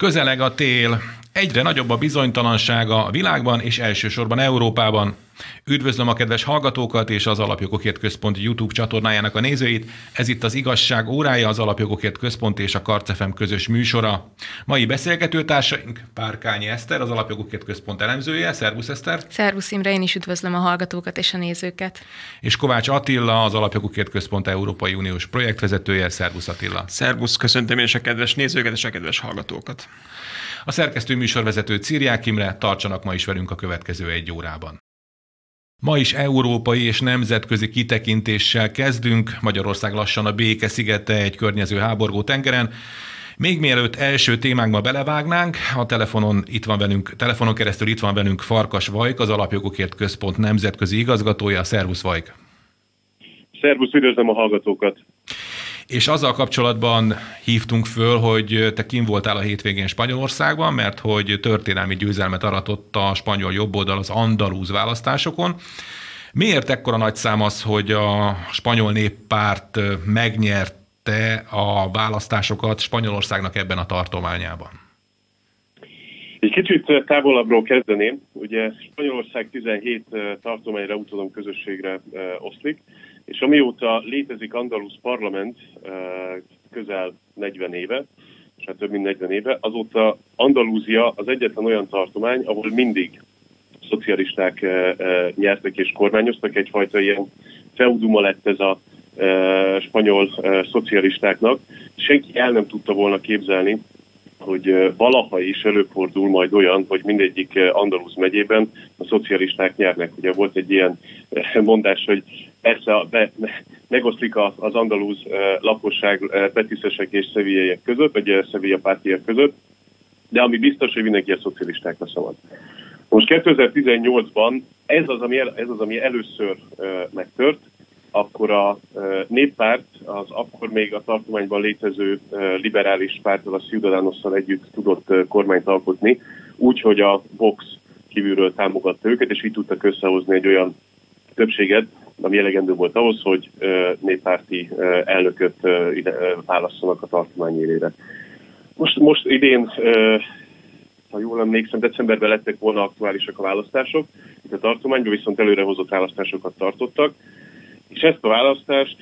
Közeleg a tél, egyre nagyobb a bizonytalansága a világban és elsősorban Európában. Üdvözlöm a kedves hallgatókat és az Alapjogokért Központ YouTube csatornájának a nézőit. Ez itt az Igazság órája, az Alapjogokért Központ és a Karcefem közös műsora. Mai beszélgetőtársaink Párkányi Eszter, az Alapjogokért Központ elemzője. Szervusz Eszter! Szervusz Imre, én is üdvözlöm a hallgatókat és a nézőket. És Kovács Attila, az Alapjogokért Központ Európai Uniós projektvezetője. Szervusz Attila! Szervusz, köszöntöm én is a kedves nézőket és a kedves hallgatókat! A szerkesztő műsorvezető Círiák Imre, tartsanak ma is velünk a következő egy órában. Ma is európai és nemzetközi kitekintéssel kezdünk. Magyarország lassan a béke szigete egy környező háborgó tengeren. Még mielőtt első témánkba belevágnánk, a telefonon itt van velünk, telefonon keresztül itt van velünk Farkas Vajk, az Alapjogokért Központ nemzetközi igazgatója. Szervusz Vajk! Szervusz, üdvözlöm a hallgatókat! És azzal kapcsolatban hívtunk föl, hogy te kim voltál a hétvégén Spanyolországban, mert hogy történelmi győzelmet aratott a spanyol jobboldal az andalúz választásokon. Miért ekkora nagy szám az, hogy a spanyol néppárt megnyerte a választásokat Spanyolországnak ebben a tartományában? Egy kicsit távolabbról kezdeném. Ugye Spanyolország 17 tartományra, utalom közösségre oszlik, és amióta létezik Andalusz parlament közel 40 éve, és hát több mint 40 éve, azóta Andalúzia az egyetlen olyan tartomány, ahol mindig szocialisták nyertek és kormányoztak, egyfajta ilyen feuduma lett ez a spanyol szocialistáknak. Senki el nem tudta volna képzelni, hogy valaha is előfordul majd olyan, hogy mindegyik Andalúz megyében a szocialisták nyernek. Ugye volt egy ilyen mondás, hogy persze be, megoszlik az andalúz lakosság petiszesek és szevilyek között, vagy szevilla pártiek között, de ami biztos, hogy mindenki a szocialistákra szavaz. Most 2018-ban ez az, ami, ez az, ami először megtört, akkor a néppárt az akkor még a tartományban létező liberális párttal, a Ciudadanosszal együtt tudott kormányt alkotni, úgyhogy a Vox kívülről támogatta őket, és így tudtak összehozni egy olyan többséget, ami elegendő volt ahhoz, hogy néppárti elnököt ide válasszanak a tartomány élére. Most, most idén, ha jól emlékszem, decemberben lettek volna aktuálisak a választások, itt a tartományban viszont előrehozott választásokat tartottak, és ezt a választást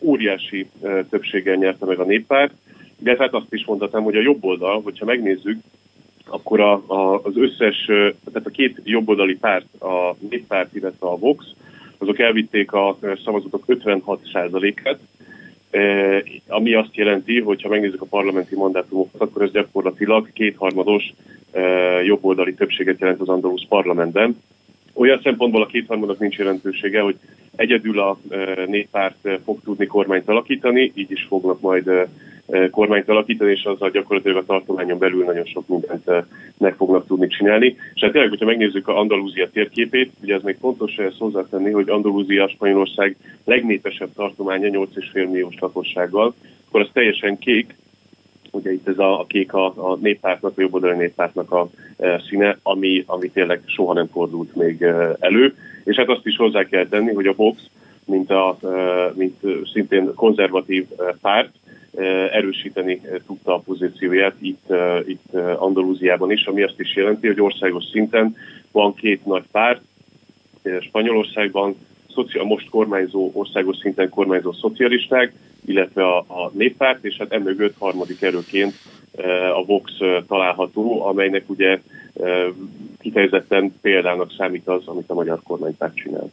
óriási többséggel nyerte meg a néppárt, de hát azt is mondhatnám, hogy a jobb oldal, hogyha megnézzük, akkor a, a, az összes, tehát a két jobboldali párt, a néppárt, illetve a Vox, azok elvitték a szavazatok 56%-át, ami azt jelenti, hogy ha megnézzük a parlamenti mandátumokat, akkor ez gyakorlatilag kétharmados jobboldali többséget jelent az Andalusz parlamentben. Olyan szempontból a kétharmadnak nincs jelentősége, hogy egyedül a néppárt fog tudni kormányt alakítani, így is fognak majd kormányt alakítani, és azzal gyakorlatilag a tartományon belül nagyon sok mindent meg fognak tudni csinálni. És hát tényleg, hogyha megnézzük a Andalúzia térképét, ugye ez még fontos ezt hozzátenni, hogy Andalúzia Spanyolország legnépesebb tartománya 8,5 milliós lakossággal, akkor az teljesen kék, ugye itt ez a, a kék a, a néppártnak, a jobboldali néppártnak a e, színe, ami, ami tényleg soha nem fordult még elő. És hát azt is hozzá kell tenni, hogy a Vox, mint, a, mint szintén konzervatív párt, erősíteni tudta a pozícióját itt, itt Andalúziában is, ami azt is jelenti, hogy országos szinten van két nagy párt, Spanyolországban a most kormányzó, országos szinten kormányzó szocialisták, illetve a, a néppárt, és hát emögött harmadik erőként a Vox található, amelynek ugye kifejezetten példának számít az, amit a magyar kormánypárt csinál.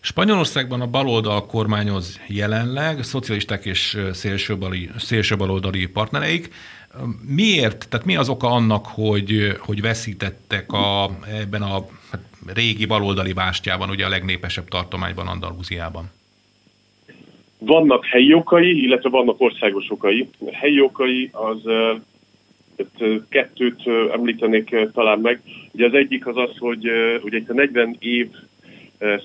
Spanyolországban a baloldal kormányoz jelenleg, szocialisták és szélsőbali, szélsőbaloldali partnereik. Miért, tehát mi az oka annak, hogy, hogy veszítettek a, ebben a hát, régi baloldali bástyában, ugye a legnépesebb tartományban, Andalúziában? Vannak helyi okai, illetve vannak országos okai. A helyi okai az kettőt említenék talán meg. Ugye az egyik az az, hogy ugye itt a 40 év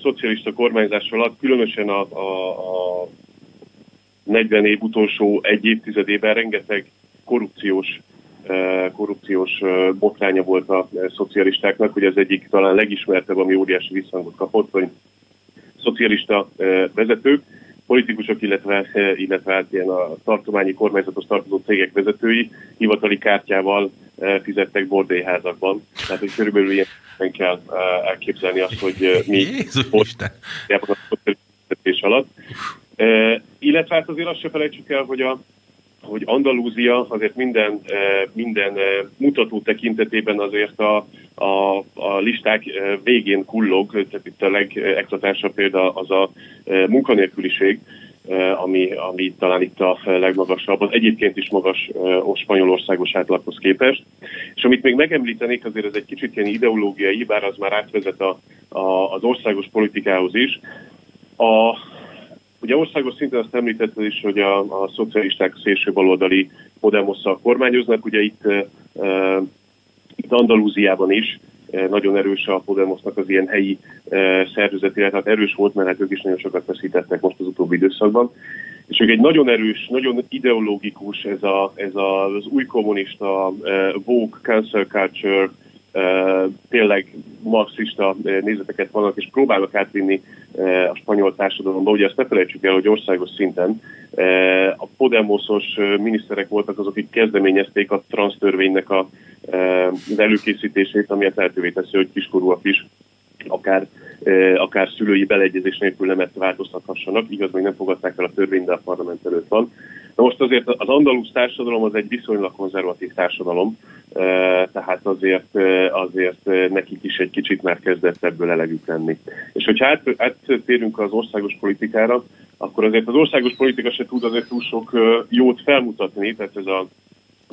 szocialista kormányzás alatt, különösen a, a, a 40 év utolsó egy évtizedében rengeteg korrupciós korrupciós botránya volt a szocialistáknak, hogy ez egyik talán legismertebb, ami óriási visszhangot kapott, hogy szocialista vezetők politikusok, illetve, illetve hát ilyen a tartományi kormányzatos tartozó cégek vezetői hivatali kártyával fizettek bordélyházakban. Tehát, hogy körülbelül ilyen kell elképzelni azt, hogy mi a alatt. Illetve hát azért azt se felejtsük el, hogy a hogy Andalúzia azért minden, minden mutató tekintetében azért a, a, a listák végén kullog, tehát itt a legeklatánsabb példa az a munkanélküliség, ami, ami talán itt a legmagasabb, az egyébként is magas a spanyolországos átlaghoz képest. És amit még megemlítenék, azért ez egy kicsit ilyen ideológiai, bár az már átvezet a, a, az országos politikához is. A, Ugye országos szinten azt említetted is, hogy a, a szocialisták szélső baloldali Podemosszal kormányoznak, ugye itt, e, itt Andalúziában is e, nagyon erős a Podemosnak az ilyen helyi e, szervezeti, tehát erős volt, mert hát ők is nagyon sokat veszítettek most az utóbbi időszakban. És ők egy nagyon erős, nagyon ideológikus ez, a, ez a, az új kommunista, e, woke, cancel culture, tényleg marxista nézeteket vannak, és próbálnak átvinni a spanyol társadalomba. Ugye ezt ne felejtsük el, hogy országos szinten a Podemosos miniszterek voltak azok, akik kezdeményezték a transztörvénynek a, az előkészítését, ami lehetővé teszi, hogy kiskorúak is akár, akár szülői beleegyezés nélkül nemet változtathassanak. Igaz, még nem fogadták el a törvényt, de a parlament előtt van. Na most azért az andalusz társadalom az egy viszonylag konzervatív társadalom, tehát azért, azért nekik is egy kicsit már kezdett ebből elegük lenni. És hogyha át, áttérünk az országos politikára, akkor azért az országos politika se tud azért túl sok jót felmutatni, tehát ez a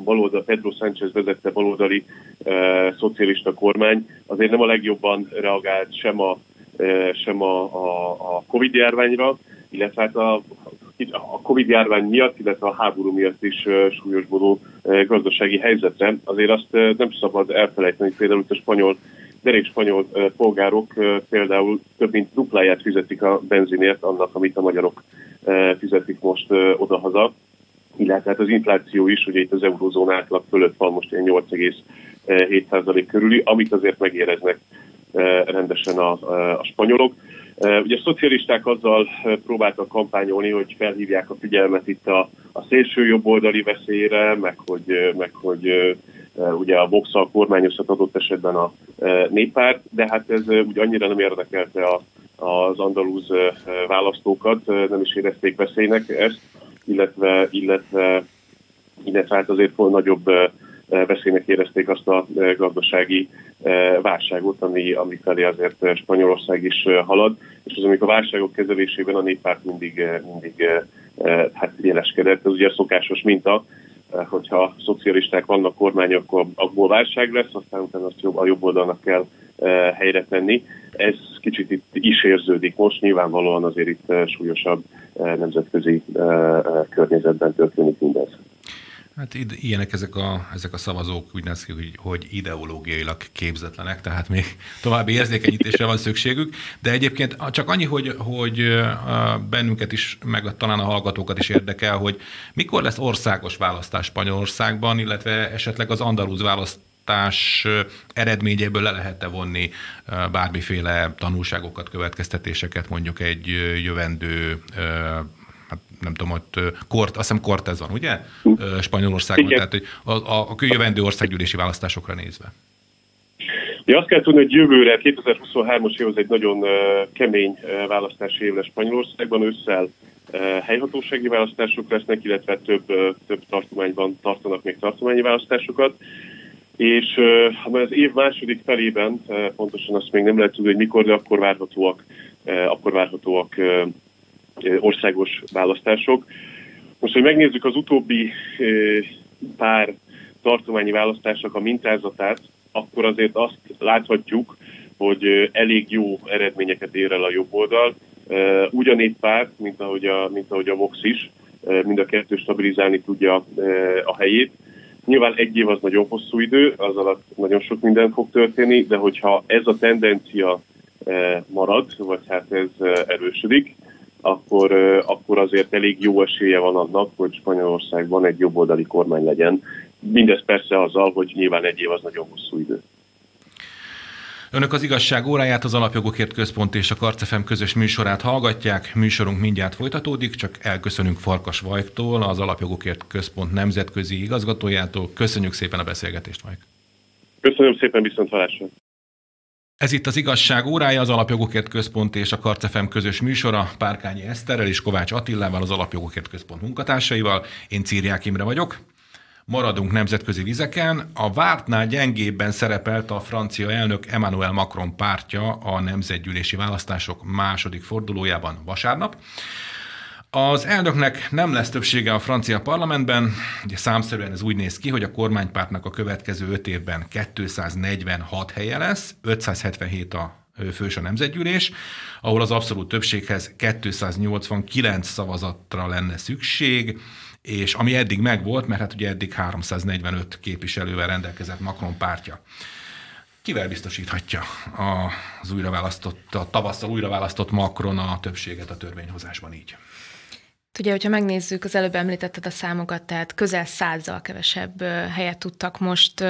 baloldal, Pedro Sánchez vezette baloldali e, szocialista kormány azért nem a legjobban reagált sem a, e, sem a, a, a Covid járványra, illetve hát a, a Covid járvány miatt, illetve a háború miatt is e, súlyosbodó e, gazdasági helyzetre. Azért azt e, nem szabad elfelejteni, például a spanyol derék spanyol polgárok például több mint dupláját fizetik a benzinért annak, amit a magyarok fizetik most odahaza illetve hát az infláció is, ugye itt az eurozón átlag fölött van most ilyen 8,7% körüli, amit azért megéreznek eh, rendesen a, a spanyolok. Eh, ugye a szocialisták azzal eh, próbáltak kampányolni, hogy felhívják a figyelmet itt a, a szélső jobboldali veszélyre, meg hogy, meg hogy ugye a vox kormányozhat adott esetben a néppárt, de hát ez ugye annyira nem érdekelte a, az andalúz választókat, nem is érezték veszélynek ezt illetve, illetve, illetve hát azért nagyobb veszélynek érezték azt a gazdasági válságot, ami, ami felé azért Spanyolország is halad, és az, amikor a válságok kezelésében a néppárt mindig, mindig hát jeleskedett, ez ugye szokásos minta, hogyha szocialisták vannak kormányok, akkor abból válság lesz, aztán utána azt jobb, a jobb oldalnak kell helyre tenni. Ez kicsit itt is érződik most, nyilvánvalóan azért itt súlyosabb nemzetközi környezetben történik mindez. Hát ilyenek ezek a, ezek a szavazók, úgy néz ki, hogy, hogy ideológiailag képzetlenek, tehát még további érzékenyítésre van szükségük, de egyébként csak annyi, hogy, hogy bennünket is, meg talán a hallgatókat is érdekel, hogy mikor lesz országos választás Spanyolországban, illetve esetleg az andalúz választás eredményéből le lehet-e vonni bármiféle tanulságokat, következtetéseket mondjuk egy jövendő hát nem tudom, ott kort, azt hiszem Cortez van, ugye? Spanyolországban, Igen. tehát hogy a, a, a jövendő országgyűlési választásokra nézve. Ja, azt kell tudni, hogy jövőre, 2023-as év az egy nagyon kemény választási év lesz Spanyolországban, ősszel helyhatósági választások lesznek, illetve több, több tartományban tartanak még tartományi választásokat. És uh, az év második felében, pontosan azt még nem lehet tudni, hogy mikor, de akkor várhatóak, akkor várhatóak országos választások. Most, hogy megnézzük az utóbbi pár tartományi választások a mintázatát, akkor azért azt láthatjuk, hogy elég jó eredményeket ér el a jobb oldal. Ugyanígy párt, mint ahogy a, mint ahogy a Vox is, mind a kettő stabilizálni tudja a helyét. Nyilván egy év az nagyon hosszú idő, az alatt nagyon sok minden fog történni, de hogyha ez a tendencia marad, vagy hát ez erősödik, akkor, akkor azért elég jó esélye van annak, hogy Spanyolországban egy jobboldali kormány legyen. Mindez persze azzal, hogy nyilván egy év az nagyon hosszú idő. Önök az igazság óráját, az Alapjogokért Központ és a Karcefem közös műsorát hallgatják. Műsorunk mindjárt folytatódik, csak elköszönünk Farkas Vajktól, az Alapjogokért Központ nemzetközi igazgatójától. Köszönjük szépen a beszélgetést, Vajk. Köszönöm szépen, viszont hallásra. Ez itt az igazság órája, az Alapjogokért Központ és a Karcefem közös műsora, Párkányi Eszterrel és Kovács Attillával, az Alapjogokért Központ munkatársaival. Én Círiák Imre vagyok. Maradunk nemzetközi vizeken. A vártnál gyengébben szerepelt a francia elnök Emmanuel Macron pártja a nemzetgyűlési választások második fordulójában vasárnap. Az elnöknek nem lesz többsége a francia parlamentben, ugye számszerűen ez úgy néz ki, hogy a kormánypártnak a következő öt évben 246 helye lesz, 577 a fős a nemzetgyűlés, ahol az abszolút többséghez 289 szavazatra lenne szükség, és ami eddig megvolt, mert hát ugye eddig 345 képviselővel rendelkezett Macron pártja. Kivel biztosíthatja az újraválasztott, a tavasszal újraválasztott Macron a többséget a törvényhozásban így? Ugye, hogyha megnézzük, az előbb említetted a számokat, tehát közel százzal kevesebb helyet tudtak most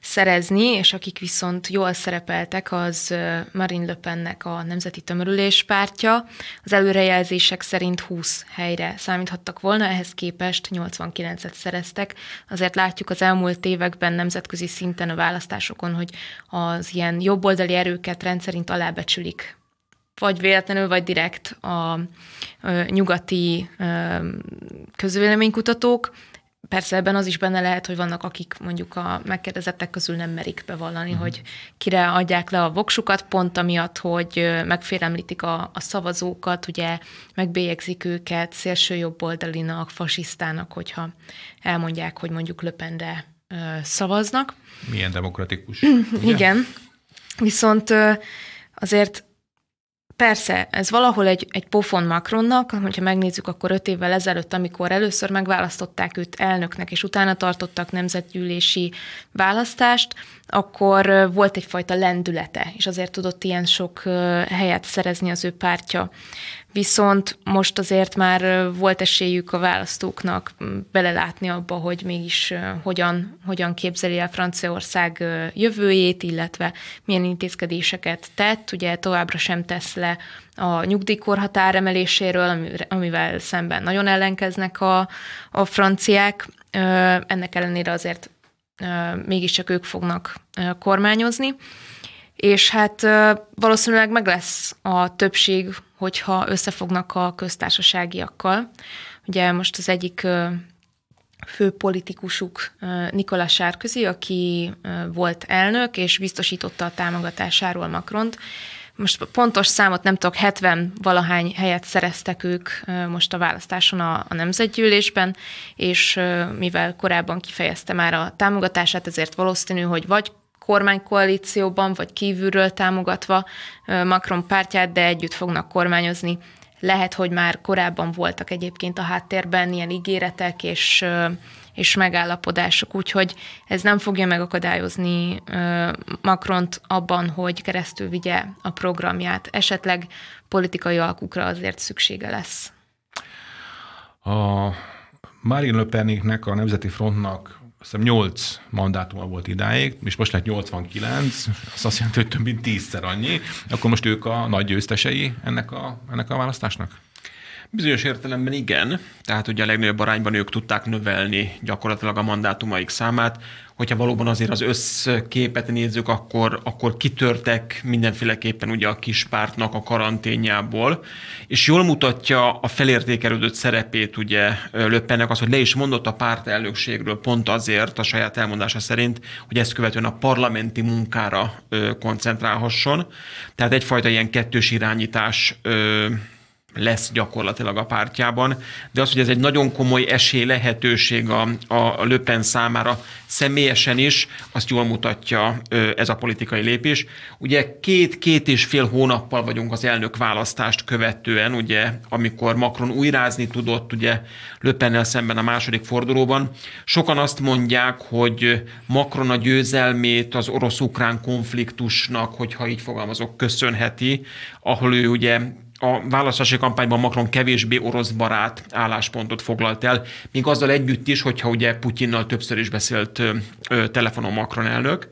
szerezni, és akik viszont jól szerepeltek, az Marine Le Pennek a Nemzeti Tömörülés pártja. Az előrejelzések szerint 20 helyre számíthattak volna, ehhez képest 89-et szereztek. Azért látjuk az elmúlt években nemzetközi szinten a választásokon, hogy az ilyen jobboldali erőket rendszerint alábecsülik vagy véletlenül, vagy direkt a nyugati közvéleménykutatók. Persze ebben az is benne lehet, hogy vannak, akik mondjuk a megkérdezettek közül nem merik bevallani, uh-huh. hogy kire adják le a voksukat, pont amiatt, hogy megfélemlítik a, a szavazókat, ugye megbélyegzik őket szélső jobb oldalinak, fasisztának, hogyha elmondják, hogy mondjuk löpendre szavaznak. Milyen demokratikus. Igen. Viszont azért Persze, ez valahol egy, egy pofon Macronnak, hogyha megnézzük, akkor öt évvel ezelőtt, amikor először megválasztották őt elnöknek, és utána tartottak nemzetgyűlési választást, akkor volt egyfajta lendülete, és azért tudott ilyen sok helyet szerezni az ő pártja viszont most azért már volt esélyük a választóknak belelátni abba, hogy mégis hogyan, hogyan képzeli el Franciaország jövőjét, illetve milyen intézkedéseket tett. Ugye továbbra sem tesz le a nyugdíjkorhatár emeléséről, amivel szemben nagyon ellenkeznek a, a franciák. Ennek ellenére azért mégiscsak ők fognak kormányozni és hát valószínűleg meg lesz a többség, hogyha összefognak a köztársaságiakkal. Ugye most az egyik fő politikusuk Nikola Sárközi, aki volt elnök, és biztosította a támogatásáról Macront. Most pontos számot nem tudok, 70 valahány helyet szereztek ők most a választáson a, a nemzetgyűlésben, és mivel korábban kifejezte már a támogatását, ezért valószínű, hogy vagy kormánykoalícióban, vagy kívülről támogatva Macron pártját, de együtt fognak kormányozni. Lehet, hogy már korábban voltak egyébként a háttérben ilyen ígéretek és, és megállapodások, úgyhogy ez nem fogja megakadályozni Macront abban, hogy keresztül vigye a programját. Esetleg politikai alkukra azért szüksége lesz. A Marine Le Peniknek, a Nemzeti Frontnak azt hiszem 8 mandátuma volt idáig, és most lett 89, az azt jelenti, hogy több mint tízszer annyi. Akkor most ők a nagy győztesei ennek a, ennek a választásnak? Bizonyos értelemben igen, tehát ugye a legnagyobb arányban ők tudták növelni gyakorlatilag a mandátumaik számát. Hogyha valóban azért az összképet nézzük, akkor, akkor kitörtek mindenféleképpen ugye a kis pártnak a karanténjából, és jól mutatja a felértékelődött szerepét ugye Löppennek az, hogy le is mondott a párt elnökségről pont azért a saját elmondása szerint, hogy ezt követően a parlamenti munkára koncentrálhasson. Tehát egyfajta ilyen kettős irányítás lesz gyakorlatilag a pártjában, de az, hogy ez egy nagyon komoly esély, lehetőség a, a Löpen számára személyesen is, azt jól mutatja ez a politikai lépés. Ugye két-két és fél hónappal vagyunk az elnök választást követően, ugye, amikor Macron újrázni tudott, ugye Löpennel szemben a második fordulóban. Sokan azt mondják, hogy Macron a győzelmét az orosz-ukrán konfliktusnak, hogyha így fogalmazok, köszönheti, ahol ő ugye a választási kampányban Macron kevésbé orosz barát álláspontot foglalt el, még azzal együtt is, hogyha ugye Putyinnal többször is beszélt ö, ö, telefonon Macron elnök.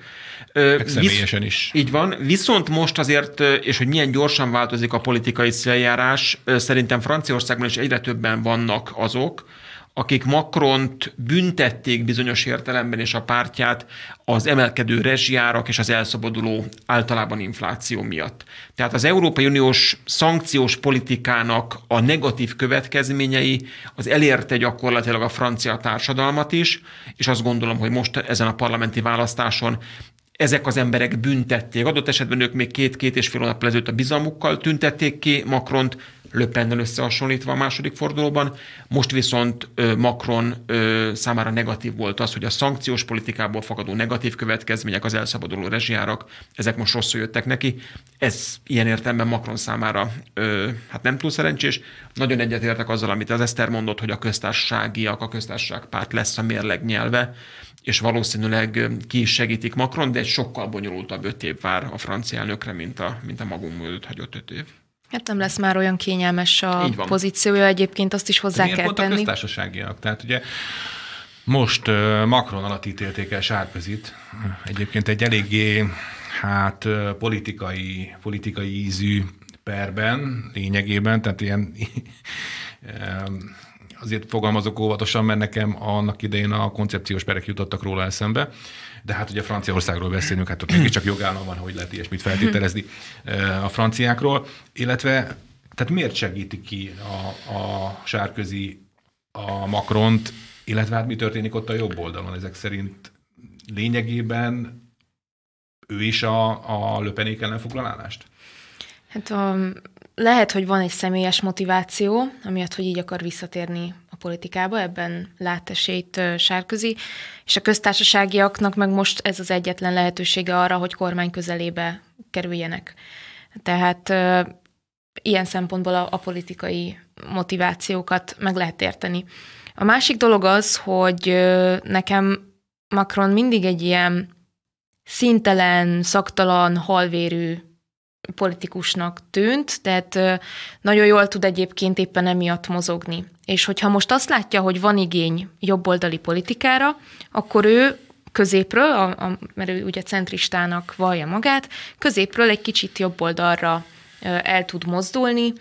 Meg személyesen is. Így van, viszont most azért, és hogy milyen gyorsan változik a politikai széljárás, szerintem Franciaországban is egyre többen vannak azok, akik Macront büntették bizonyos értelemben és a pártját az emelkedő rezsijárak és az elszabaduló általában infláció miatt. Tehát az Európai Uniós szankciós politikának a negatív következményei az elérte gyakorlatilag a francia társadalmat is, és azt gondolom, hogy most ezen a parlamenti választáson ezek az emberek büntették. Adott esetben ők még két-két és fél hónap ezelőtt a bizalmukkal tüntették ki Macront, Löpennel összehasonlítva a második fordulóban. Most viszont Macron számára negatív volt az, hogy a szankciós politikából fakadó negatív következmények, az elszabaduló rezsijárak, ezek most rosszul jöttek neki. Ez ilyen értelemben Macron számára hát nem túl szerencsés. Nagyon egyetértek azzal, amit az Eszter mondott, hogy a köztársaságiak, a köztársaságpárt lesz a mérleg nyelve és valószínűleg ki is segítik Macron, de egy sokkal bonyolultabb öt év vár a francia elnökre, mint a, mint a magunk mögött hagyott öt év. Hát nem lesz már olyan kényelmes a pozíciója, egyébként azt is hozzá kell pont tenni. a köztársaságiak? Tehát ugye most Macron alatt ítélték el Sárközit, egyébként egy eléggé hát politikai, politikai ízű perben lényegében, tehát ilyen azért fogalmazok óvatosan, mert nekem annak idején a koncepciós perek jutottak róla eszembe, de hát ugye Franciaországról beszélünk, hát ott csak jogállam van, hogy lehet ilyesmit feltételezni a franciákról, illetve tehát miért segíti ki a, a sárközi a Macront, illetve hát mi történik ott a jobb oldalon? Ezek szerint lényegében ő is a, a löpenék ellen foglal állást? Hát um, lehet, hogy van egy személyes motiváció, amiatt, hogy így akar visszatérni a politikába, ebben lát esélyt Sárközi, és a köztársaságiaknak meg most ez az egyetlen lehetősége arra, hogy kormány közelébe kerüljenek. Tehát ilyen szempontból a, a politikai motivációkat meg lehet érteni. A másik dolog az, hogy nekem Macron mindig egy ilyen szintelen, szaktalan, halvérű politikusnak tűnt, tehát nagyon jól tud egyébként éppen emiatt mozogni. És hogyha most azt látja, hogy van igény jobboldali politikára, akkor ő középről, a, a, mert ő ugye centristának vallja magát, középről egy kicsit jobb oldalra el tud mozdulni.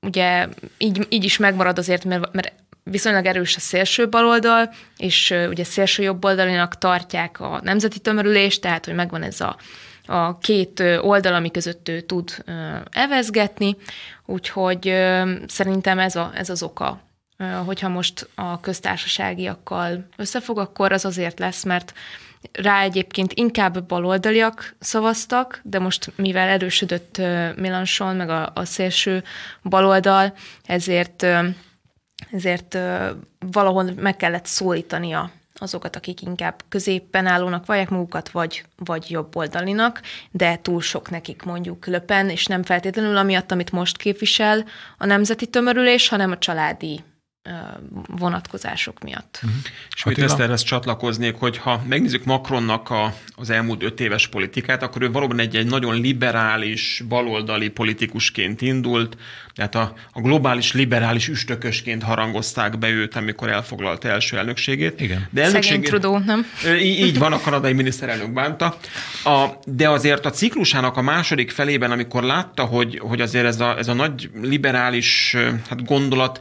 Ugye így, így is megmarad azért, mert, mert viszonylag erős a szélső baloldal, és ugye szélső jobboldalinak tartják a nemzeti tömörülést, tehát hogy megvan ez a a két oldal, ami között ő tud evezgetni, úgyhogy szerintem ez, a, ez az oka hogyha most a köztársaságiakkal összefog, akkor az azért lesz, mert rá egyébként inkább baloldaliak szavaztak, de most mivel erősödött Milanson, meg a, a szélső baloldal, ezért, ezért valahol meg kellett szólítania azokat, akik inkább középen állónak vallják magukat, vagy, vagy oldalinak, de túl sok nekik mondjuk löpen, és nem feltétlenül amiatt, amit most képvisel a nemzeti tömörülés, hanem a családi vonatkozások miatt. Uh-huh. És mit ezt erre csatlakoznék, hogy ha megnézzük Macronnak a, az elmúlt öt éves politikát, akkor ő valóban egy, egy nagyon liberális, baloldali politikusként indult, tehát a, a globális liberális üstökösként harangozták be őt, amikor elfoglalta első elnökségét. Igen. De elnökség... Szegény Trudeau, nem? Így, így van, a kanadai miniszterelnök bánta. A, de azért a ciklusának a második felében, amikor látta, hogy, hogy azért ez a, ez a nagy liberális hát gondolat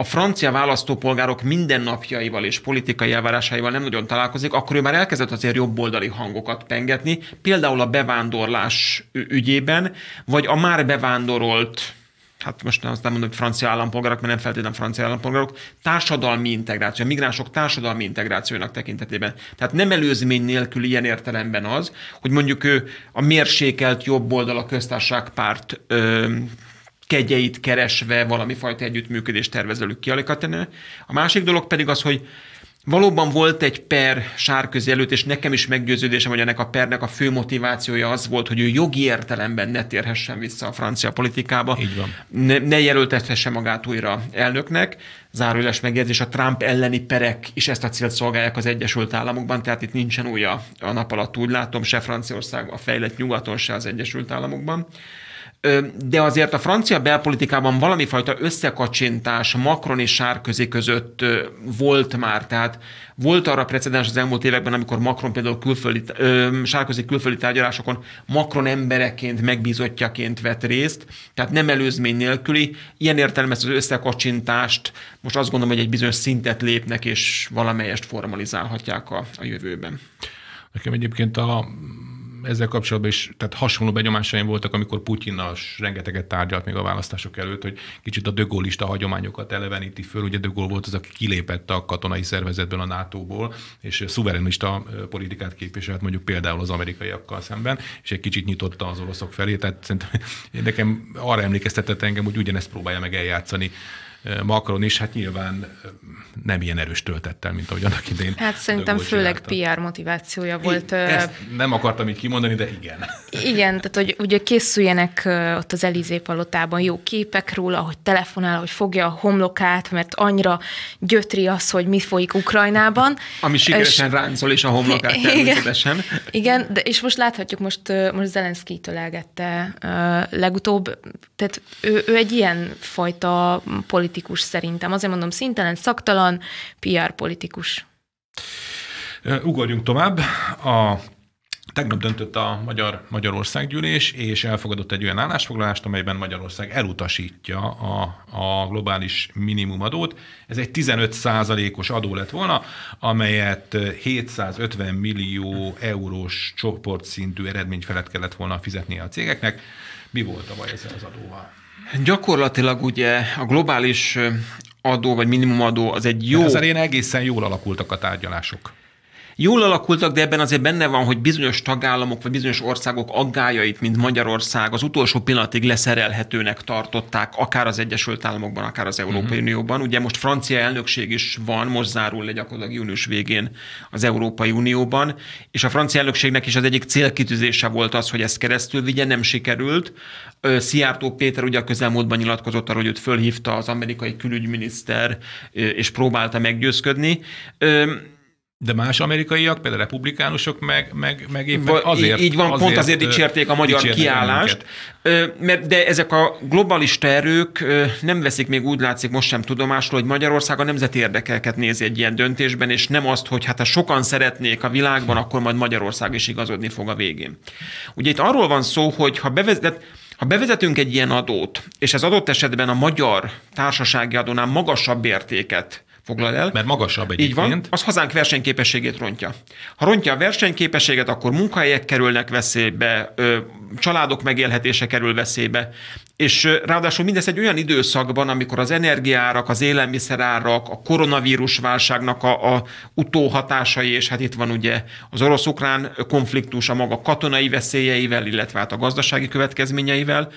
a francia választópolgárok mindennapjaival és politikai elvárásaival nem nagyon találkozik, akkor ő már elkezdett azért jobboldali hangokat pengetni, például a bevándorlás ügyében, vagy a már bevándorolt hát most nem azt nem mondom, hogy francia állampolgárok, mert nem feltétlenül francia állampolgárok, társadalmi integráció, a migránsok társadalmi integrációnak tekintetében. Tehát nem előzmény nélkül ilyen értelemben az, hogy mondjuk ő a mérsékelt jobb oldal a köztársaságpárt ö, kegyeit keresve valami fajta együttműködést tervez velük kialakítani. A másik dolog pedig az, hogy Valóban volt egy per sárközi előtt, és nekem is meggyőződésem, hogy ennek a pernek a fő motivációja az volt, hogy ő jogi értelemben ne térhessen vissza a francia politikába. Így van. Ne, ne jelöltethesse magát újra elnöknek. Zárójeles megjegyzés, a Trump elleni perek is ezt a célt szolgálják az Egyesült Államokban, tehát itt nincsen új a, a nap alatt, úgy látom, se Franciaországban, a fejlett nyugaton, se az Egyesült Államokban. De azért a francia belpolitikában valami fajta összekacsintás Macron és Sárközi között volt már, tehát volt arra precedens az elmúlt években, amikor Macron például külföldi, Sárközi külföldi tárgyalásokon Macron embereként, megbízottjaként vett részt, tehát nem előzmény nélküli. Ilyen értelemben ezt az összekacsintást most azt gondolom, hogy egy bizonyos szintet lépnek, és valamelyest formalizálhatják a, a jövőben. Nekem egyébként a ezzel kapcsolatban is, tehát hasonló benyomásaim voltak, amikor Putyinnal rengeteget tárgyalt még a választások előtt, hogy kicsit a dögolista hagyományokat eleveníti föl. Ugye Dögol volt az, aki kilépett a katonai szervezetből a NATO-ból, és szuverenista politikát képviselt mondjuk például az amerikaiakkal szemben, és egy kicsit nyitotta az oroszok felé. Tehát szerintem nekem arra emlékeztetett engem, hogy ugyanezt próbálja meg eljátszani Macron is, hát nyilván nem ilyen erős töltettel, mint ahogy annak idején. Hát szerintem főleg csinálta. PR motivációja volt. Ezt nem akartam így kimondani, de igen. Igen, tehát hogy ugye készüljenek ott az Elizé palotában jó képek róla, hogy telefonál, hogy fogja a homlokát, mert annyira gyötri az, hogy mi folyik Ukrajnában. Ami sikeresen és... ráncol is a homlokát természetesen. Igen, igen, de és most láthatjuk, most, most Zelenszkijtől elgette legutóbb, tehát ő, ő egy ilyen fajta politikus politikus szerintem. Azért mondom, szintelen, szaktalan, PR politikus. Ugorjunk tovább. A Tegnap döntött a Magyar Magyarországgyűlés, és elfogadott egy olyan állásfoglalást, amelyben Magyarország elutasítja a, a globális minimumadót. Ez egy 15% os adó lett volna, amelyet 750 millió eurós csoportszintű eredmény felett kellett volna fizetnie a cégeknek. Mi volt a baj ezzel az adóval? Gyakorlatilag ugye a globális adó vagy minimumadó az egy jó... Ezzel én egészen jól alakultak a tárgyalások jól alakultak, de ebben azért benne van, hogy bizonyos tagállamok vagy bizonyos országok aggájait, mint Magyarország, az utolsó pillanatig leszerelhetőnek tartották, akár az Egyesült Államokban, akár az Európai uh-huh. Unióban. Ugye most francia elnökség is van, most zárul le gyakorlatilag június végén az Európai Unióban, és a francia elnökségnek is az egyik célkitűzése volt az, hogy ezt keresztül vigye, nem sikerült. Szijjártó Péter ugye a közelmúltban nyilatkozott arra, hogy őt fölhívta az amerikai külügyminiszter, és próbálta meggyőzködni. De más amerikaiak, például republikánusok meg, meg, meg éppen azért... Így van, azért, pont azért dicsérték a magyar kiállást, mert de ezek a globalista erők nem veszik még úgy látszik most sem tudomásul, hogy Magyarország a nemzeti érdekeket nézi egy ilyen döntésben, és nem azt, hogy hát ha sokan szeretnék a világban, akkor majd Magyarország is igazodni fog a végén. Ugye itt arról van szó, hogy ha bevezet, ha bevezetünk egy ilyen adót, és ez adott esetben a magyar társasági adónál magasabb értéket foglal el. Mert magasabb egyébként. Így van, az hazánk versenyképességét rontja. Ha rontja a versenyképességet, akkor munkahelyek kerülnek veszélybe, családok megélhetése kerül veszélybe, és ráadásul mindez egy olyan időszakban, amikor az energiárak, az élelmiszerárak, a koronavírus válságnak a, a utóhatásai, és hát itt van ugye az orosz-ukrán konfliktus a maga katonai veszélyeivel, illetve hát a gazdasági következményeivel,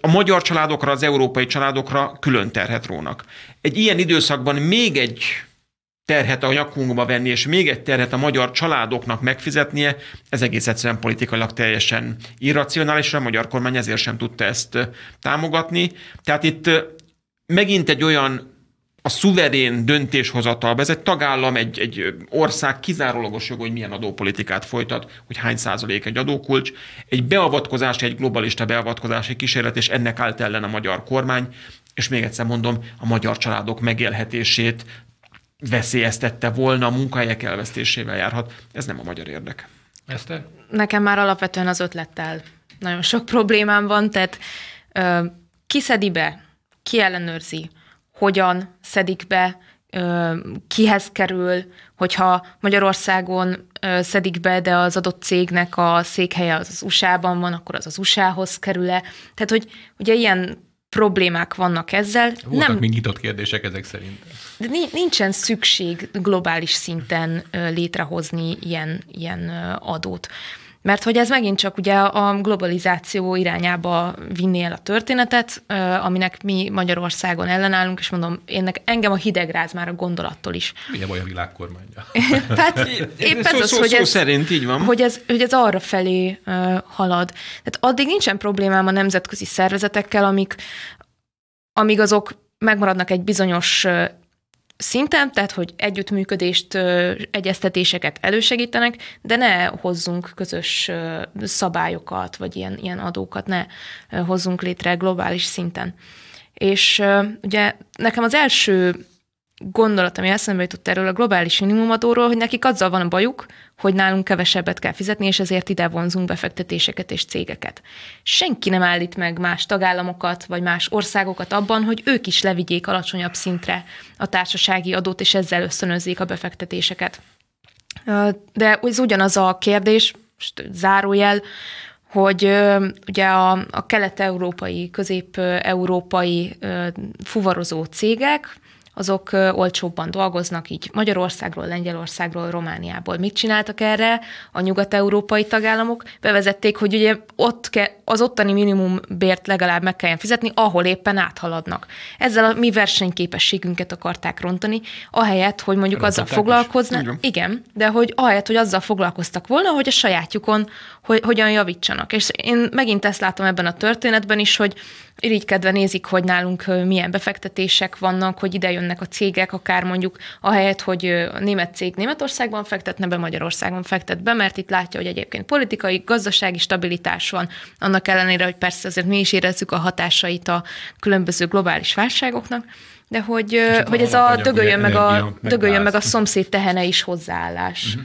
a magyar családokra, az európai családokra külön terhet rónak. Egy ilyen időszakban még egy terhet a nyakunkba venni, és még egy terhet a magyar családoknak megfizetnie, ez egész egyszerűen politikailag teljesen irracionális, a magyar kormány ezért sem tudta ezt támogatni. Tehát itt megint egy olyan a szuverén döntéshozatal, ez egy tagállam, egy, egy ország kizárólagos jog, hogy milyen adópolitikát folytat, hogy hány százalék egy adókulcs. Egy beavatkozás, egy globalista beavatkozási kísérlet, és ennek állt ellen a magyar kormány, és még egyszer mondom, a magyar családok megélhetését veszélyeztette volna, a munkahelyek elvesztésével járhat. Ez nem a magyar érdek. Eszter? Nekem már alapvetően az ötlettel nagyon sok problémám van, tehát ö, ki szedi be, ki ellenőrzi, hogyan szedik be, kihez kerül, hogyha Magyarországon szedik be, de az adott cégnek a székhelye az, az USA-ban van, akkor az az USA-hoz kerül-e. Tehát, hogy ugye ilyen problémák vannak ezzel. Voltak nem, még nyitott kérdések ezek szerint. De nincsen szükség globális szinten létrehozni ilyen, ilyen adót. Mert hogy ez megint csak ugye a globalizáció irányába vinné el a történetet, aminek mi Magyarországon ellenállunk, és mondom, én engem a hidegráz már a gondolattól is. Milyen baj a világkormánya? Tehát épp ez az, hogy ez, szerint így van. Hogy ez, hogy ez arra felé halad. Tehát addig nincsen problémám a nemzetközi szervezetekkel, amik, amíg azok megmaradnak egy bizonyos szinten, tehát hogy együttműködést, egyeztetéseket elősegítenek, de ne hozzunk közös szabályokat, vagy ilyen, ilyen adókat, ne hozzunk létre globális szinten. És ugye nekem az első gondolat, ami eszembe jutott erről a globális minimumadóról, hogy nekik azzal van a bajuk, hogy nálunk kevesebbet kell fizetni, és ezért ide vonzunk befektetéseket és cégeket. Senki nem állít meg más tagállamokat, vagy más országokat abban, hogy ők is levigyék alacsonyabb szintre a társasági adót, és ezzel összönözzék a befektetéseket. De ez ugyanaz a kérdés, zárójel, hogy ugye a, a kelet-európai, közép-európai fuvarozó cégek, azok olcsóbban dolgoznak, így Magyarországról, Lengyelországról, Romániából. Mit csináltak erre a nyugat-európai tagállamok? Bevezették, hogy ugye ott ke, az ottani minimumbért legalább meg kelljen fizetni, ahol éppen áthaladnak. Ezzel a mi versenyképességünket akarták rontani, ahelyett, hogy mondjuk azzal foglalkoznak. Igen, de hogy ahelyett, hogy azzal foglalkoztak volna, hogy a sajátjukon hogy hogyan javítsanak. És én megint ezt látom ebben a történetben is, hogy irigykedve nézik, hogy nálunk milyen befektetések vannak, hogy ide jönnek a cégek, akár mondjuk ahelyett, hogy a német cég Németországban fektetne be, Magyarországon fektet be, mert itt látja, hogy egyébként politikai, gazdasági stabilitás van, annak ellenére, hogy persze azért mi is érezzük a hatásait a különböző globális válságoknak, de hogy, hogy ez a dögöljön meg a, dögöljön meg a szomszéd tehene is hozzáállás. Uh-huh.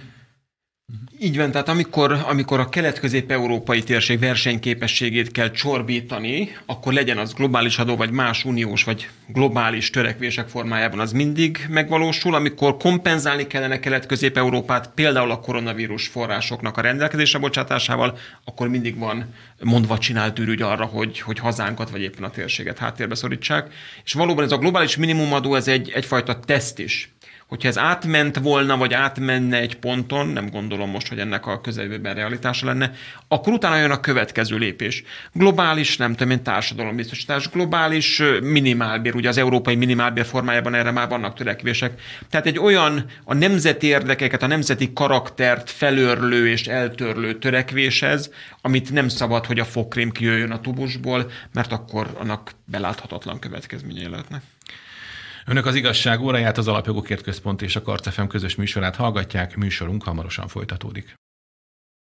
Így van, tehát amikor, amikor a kelet-közép-európai térség versenyképességét kell csorbítani, akkor legyen az globális adó, vagy más uniós, vagy globális törekvések formájában az mindig megvalósul. Amikor kompenzálni kellene kelet-közép-európát, például a koronavírus forrásoknak a rendelkezésre bocsátásával, akkor mindig van mondva csinált ürügy arra, hogy, hogy hazánkat, vagy éppen a térséget háttérbe szorítsák. És valóban ez a globális minimumadó, ez egy, egyfajta teszt is Hogyha ez átment volna, vagy átmenne egy ponton, nem gondolom most, hogy ennek a közeljövőben realitása lenne, akkor utána jön a következő lépés. Globális, nem tudom én, társadalombiztosítás, globális minimálbér, ugye az európai minimálbér formájában erre már vannak törekvések. Tehát egy olyan a nemzeti érdekeket, a nemzeti karaktert felörlő és eltörlő törekvéshez, amit nem szabad, hogy a fokrém kijöjjön a tubusból, mert akkor annak beláthatatlan következményei lehetnek. Önök az igazság óráját, az Alapjogokért Központ és a Karcefem közös műsorát hallgatják, műsorunk hamarosan folytatódik.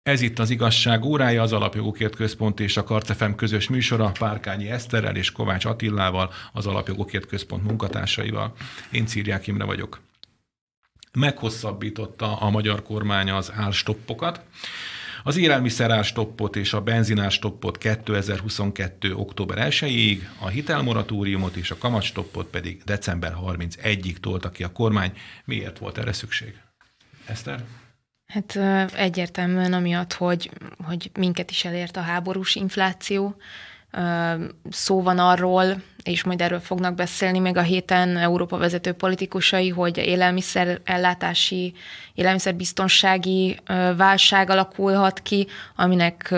Ez itt az igazság órája, az Alapjogokért Központ és a Karcefem közös műsora Párkányi Eszterrel és Kovács Attillával, az Alapjogokért Központ munkatársaival. Én Círják Imre vagyok. Meghosszabbította a magyar kormány az álstoppokat. Az élelmiszerárstoppot és a benzinárstoppot 2022. október 1-ig, a hitelmoratóriumot és a kamatstoppot pedig december 31-ig tolta ki a kormány. Miért volt erre szükség? Eszter? Hát egyértelműen amiatt, hogy, hogy minket is elért a háborús infláció, Szó van arról, és majd erről fognak beszélni még a héten Európa vezető politikusai, hogy élelmiszer ellátási, élelmiszerbiztonsági válság alakulhat ki, aminek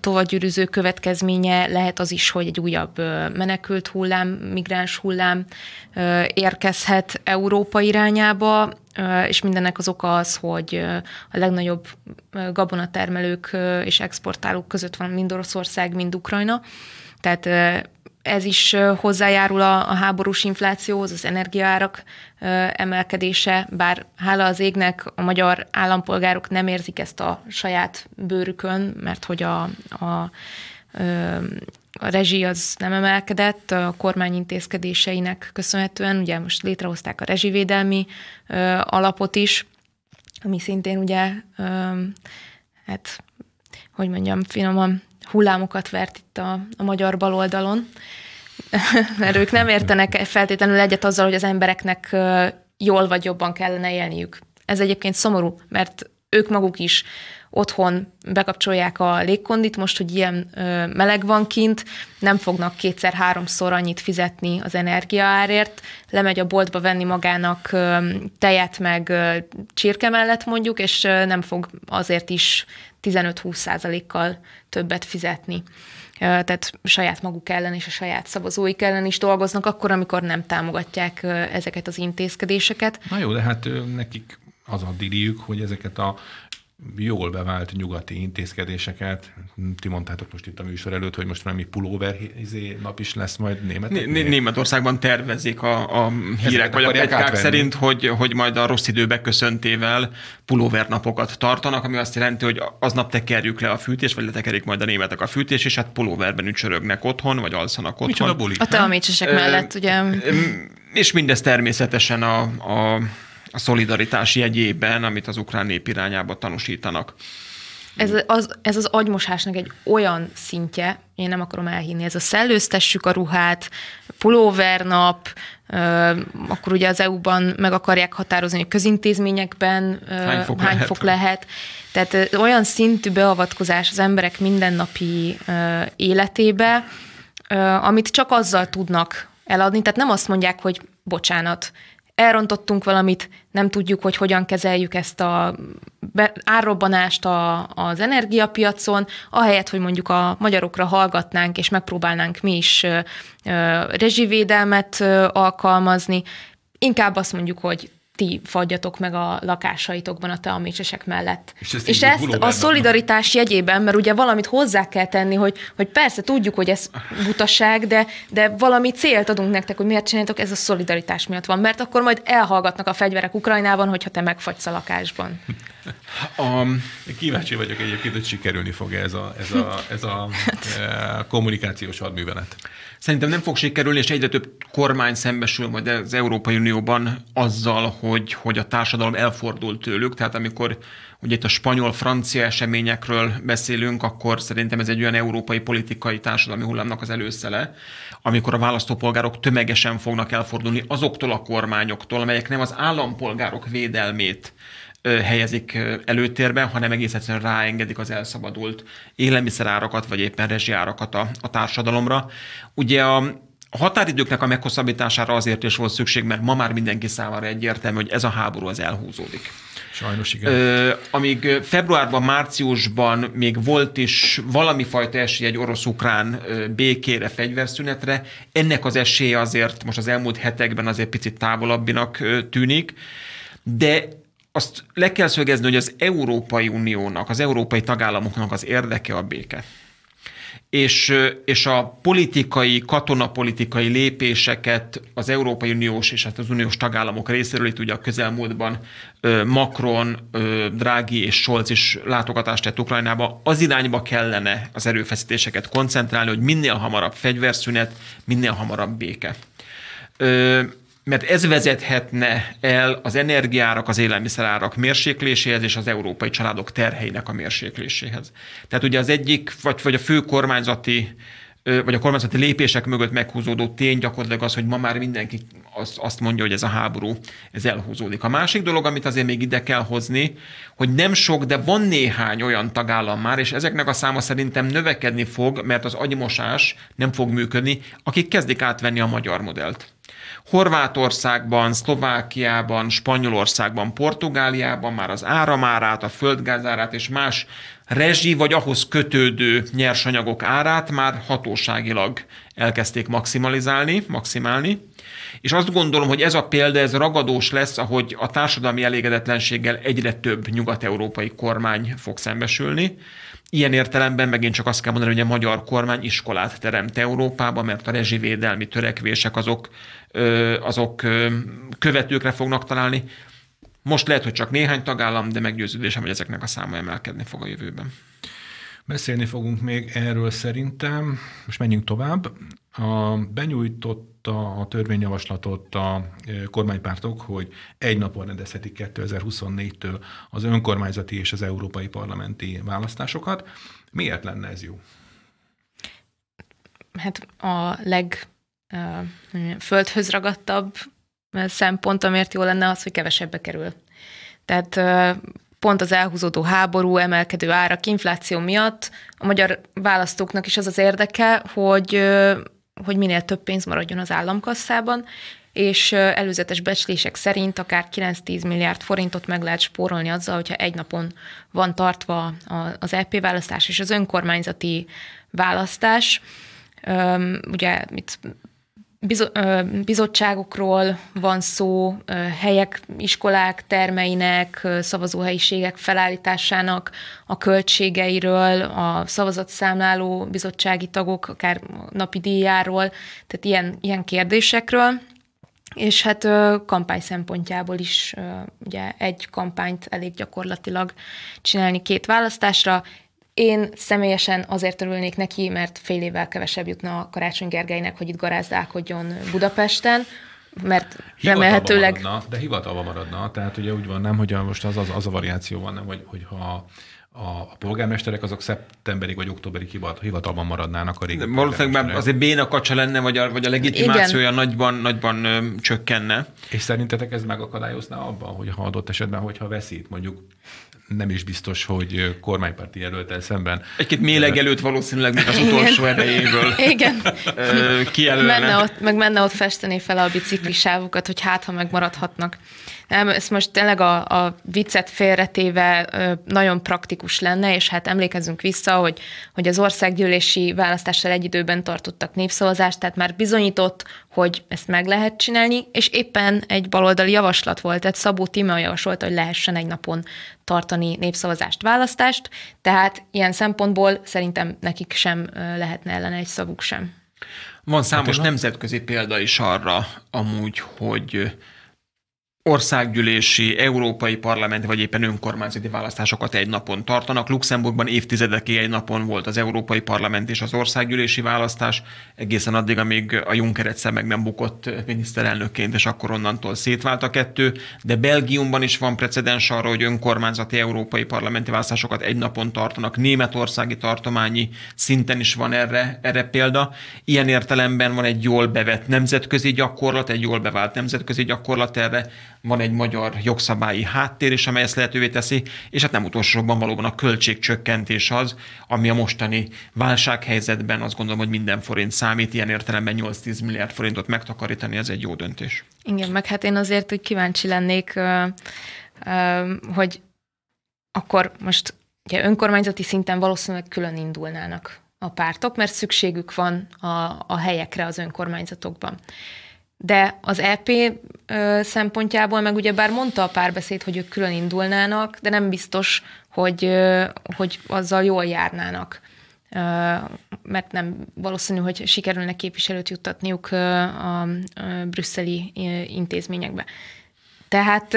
tovagyűrűző következménye lehet az is, hogy egy újabb menekült hullám, migráns hullám érkezhet Európa irányába, és mindennek az oka az, hogy a legnagyobb gabonatermelők és exportálók között van mind Oroszország, mind Ukrajna, tehát ez is hozzájárul a, a háborús inflációhoz, az energiaárak emelkedése, bár hála az égnek a magyar állampolgárok nem érzik ezt a saját bőrükön, mert hogy a, a a rezsi az nem emelkedett a kormány intézkedéseinek köszönhetően. Ugye most létrehozták a rezsivédelmi alapot is, ami szintén ugye, hát, hogy mondjam, finoman hullámokat vert itt a, a magyar baloldalon, mert ők nem értenek feltétlenül egyet azzal, hogy az embereknek jól vagy jobban kellene élniük. Ez egyébként szomorú, mert ők maguk is otthon bekapcsolják a légkondit, most, hogy ilyen ö, meleg van kint, nem fognak kétszer-háromszor annyit fizetni az energiaárért, lemegy a boltba venni magának ö, tejet meg ö, csirke mellett mondjuk, és ö, nem fog azért is 15-20 százalékkal többet fizetni. Tehát saját maguk ellen és a saját szavazóik ellen is dolgoznak, akkor, amikor nem támogatják ezeket az intézkedéseket. Na jó, de hát nekik az a diriük, hogy ezeket a jól bevált nyugati intézkedéseket. Ti mondtátok most itt a műsor előtt, hogy most valami pulóver izé nap is lesz majd német. Né- Németországban tervezik a, a hírek vagy a plegykák szerint, hogy, hogy majd a rossz idő beköszöntével pulóver napokat tartanak, ami azt jelenti, hogy aznap tekerjük le a fűtés, vagy letekerik majd a németek a fűtés, és hát pulóverben ücsörögnek otthon, vagy alszanak otthon. Micsoda buli? A teamécsesek mellett, ugye? És mindez természetesen a, a a szolidaritás jegyében, amit az ukrán nép irányába tanúsítanak. Ez az, ez az agymosásnak egy olyan szintje, én nem akarom elhinni, ez a szellőztessük a ruhát, pulóvernap, akkor ugye az EU-ban meg akarják határozni, hogy közintézményekben hány fok, hány lehet. fok lehet. Tehát olyan szintű beavatkozás az emberek mindennapi életébe, amit csak azzal tudnak eladni. Tehát nem azt mondják, hogy bocsánat, elrontottunk valamit, nem tudjuk, hogy hogyan kezeljük ezt a árrobbanást a, az energiapiacon, ahelyett, hogy mondjuk a magyarokra hallgatnánk, és megpróbálnánk mi is ö, rezsivédelmet ö, alkalmazni, inkább azt mondjuk, hogy ti fagyjatok meg a lakásaitokban a teamécsesek mellett. És ezt, és ezt a szolidaritás jegyében, mert ugye valamit hozzá kell tenni, hogy, hogy persze tudjuk, hogy ez butaság, de, de valami célt adunk nektek, hogy miért csináltok, ez a szolidaritás miatt van, mert akkor majd elhallgatnak a fegyverek Ukrajnában, hogyha te megfagysz a lakásban. Um, kíváncsi vagyok egyébként, hogy sikerülni fog ez a, ez a, ez a e, kommunikációs hadművelet. Szerintem nem fog sikerülni, és egyre több kormány szembesül majd az Európai Unióban azzal, hogy, hogy a társadalom elfordult tőlük. Tehát amikor ugye itt a spanyol-francia eseményekről beszélünk, akkor szerintem ez egy olyan európai politikai társadalmi hullámnak az előszele, amikor a választópolgárok tömegesen fognak elfordulni azoktól a kormányoktól, amelyek nem az állampolgárok védelmét helyezik előtérben, hanem egész egyszerűen ráengedik az elszabadult élelmiszerárakat, vagy éppen rezsiárakat a, a társadalomra. Ugye a, a határidőknek a meghosszabbítására azért is volt szükség, mert ma már mindenki számára egyértelmű, hogy ez a háború az elhúzódik. Sajnos igen. Ö, amíg februárban, márciusban még volt is valami fajta esély egy orosz-ukrán békére, fegyverszünetre, ennek az esélye azért most az elmúlt hetekben azért picit távolabbinak tűnik, de azt le kell szögezni, hogy az Európai Uniónak, az európai tagállamoknak az érdeke a béke. És, és a politikai, katonapolitikai lépéseket az Európai Uniós és hát az uniós tagállamok részéről, itt ugye a közelmúltban Macron, Draghi és Scholz is látogatást tett Ukrajnába, az irányba kellene az erőfeszítéseket koncentrálni, hogy minél hamarabb fegyverszünet, minél hamarabb béke mert ez vezethetne el az energiárak, az élelmiszerárak mérsékléséhez és az európai családok terheinek a mérsékléséhez. Tehát ugye az egyik, vagy, vagy a fő kormányzati vagy a kormányzati lépések mögött meghúzódó tény gyakorlatilag az, hogy ma már mindenki azt, azt mondja, hogy ez a háború, ez elhúzódik. A másik dolog, amit azért még ide kell hozni, hogy nem sok, de van néhány olyan tagállam már, és ezeknek a száma szerintem növekedni fog, mert az agymosás nem fog működni, akik kezdik átvenni a magyar modellt. Horvátországban, Szlovákiában, Spanyolországban, Portugáliában már az áramárát, a földgázárát és más rezsi vagy ahhoz kötődő nyersanyagok árát már hatóságilag elkezdték maximalizálni, maximálni. És azt gondolom, hogy ez a példa, ez ragadós lesz, ahogy a társadalmi elégedetlenséggel egyre több nyugat-európai kormány fog szembesülni. Ilyen értelemben megint csak azt kell mondani, hogy a magyar kormány iskolát teremt Európába, mert a rezsivédelmi törekvések azok, azok követőkre fognak találni. Most lehet, hogy csak néhány tagállam, de meggyőződésem, hogy ezeknek a száma emelkedni fog a jövőben. Beszélni fogunk még erről szerintem. Most menjünk tovább. A, benyújtotta a törvényjavaslatot a kormánypártok, hogy egy napon rendezhetik 2024-től az önkormányzati és az európai parlamenti választásokat. Miért lenne ez jó? Hát a leg földhöz ragadtabb szempont, amiért jó lenne az, hogy kevesebbe kerül. Tehát pont az elhúzódó háború, emelkedő árak, infláció miatt a magyar választóknak is az az érdeke, hogy, hogy minél több pénz maradjon az államkasszában, és előzetes becslések szerint akár 9-10 milliárd forintot meg lehet spórolni azzal, hogyha egy napon van tartva az EP választás és az önkormányzati választás. Ugye itt bizottságokról van szó, helyek, iskolák termeinek, szavazóhelyiségek felállításának a költségeiről, a szavazatszámláló bizottsági tagok, akár napi díjáról, tehát ilyen, ilyen kérdésekről. És hát kampány szempontjából is ugye egy kampányt elég gyakorlatilag csinálni két választásra. Én személyesen azért örülnék neki, mert fél évvel kevesebb jutna a Karácsony Gergelynek, hogy itt garázdálkodjon Budapesten, mert remélhetőleg... Maradna, de hivatalban maradna, tehát ugye úgy van, nem, hogy most az, az, az a variáció van, nem, hogy, hogy ha a polgármesterek azok szeptemberig vagy októberig hivatalban maradnának a régi Valószínűleg már azért béna kacsa lenne, vagy a, vagy a legitimációja Igen. nagyban, nagyban ö, csökkenne. És szerintetek ez megakadályozná abban, hogy ha adott esetben, hogyha veszít, mondjuk nem is biztos, hogy kormánypárti jelöltel szemben. Egy-két méleg előtt valószínűleg még az utolsó erejéből Igen. Menne ott, meg menne ott festeni fel a biciklisávokat, hogy hát, ha megmaradhatnak. Nem, ezt most tényleg a, a viccet félretéve nagyon praktikus lenne, és hát emlékezzünk vissza, hogy, hogy az országgyűlési választással egy időben tartottak népszavazást, tehát már bizonyított, hogy ezt meg lehet csinálni, és éppen egy baloldali javaslat volt, tehát Szabó Tímea javasolta, hogy lehessen egy napon tartani népszavazást, választást, tehát ilyen szempontból szerintem nekik sem lehetne ellene egy szavuk sem. Van számos hát nemzetközi példa is arra amúgy, hogy országgyűlési, európai parlamenti vagy éppen önkormányzati választásokat egy napon tartanak. Luxemburgban évtizedekig egy napon volt az európai parlament és az országgyűlési választás, egészen addig, amíg a Juncker egyszer meg nem bukott miniszterelnökként, és akkor onnantól szétvált a kettő. De Belgiumban is van precedens arra, hogy önkormányzati európai parlamenti választásokat egy napon tartanak. Németországi tartományi szinten is van erre, erre példa. Ilyen értelemben van egy jól bevett nemzetközi gyakorlat, egy jól bevált nemzetközi gyakorlat erre van egy magyar jogszabályi háttér is, amely ezt lehetővé teszi, és hát nem utolsóban valóban a költségcsökkentés az, ami a mostani válsághelyzetben azt gondolom, hogy minden forint számít, ilyen értelemben 8-10 milliárd forintot megtakarítani, ez egy jó döntés. Igen, meg hát én azért, hogy kíváncsi lennék, hogy akkor most ugye önkormányzati szinten valószínűleg külön indulnának a pártok, mert szükségük van a, a helyekre az önkormányzatokban. De az EP szempontjából meg ugye bár mondta a párbeszéd, hogy ők külön indulnának, de nem biztos, hogy, hogy azzal jól járnának mert nem valószínű, hogy sikerülne képviselőt juttatniuk a brüsszeli intézményekbe. Tehát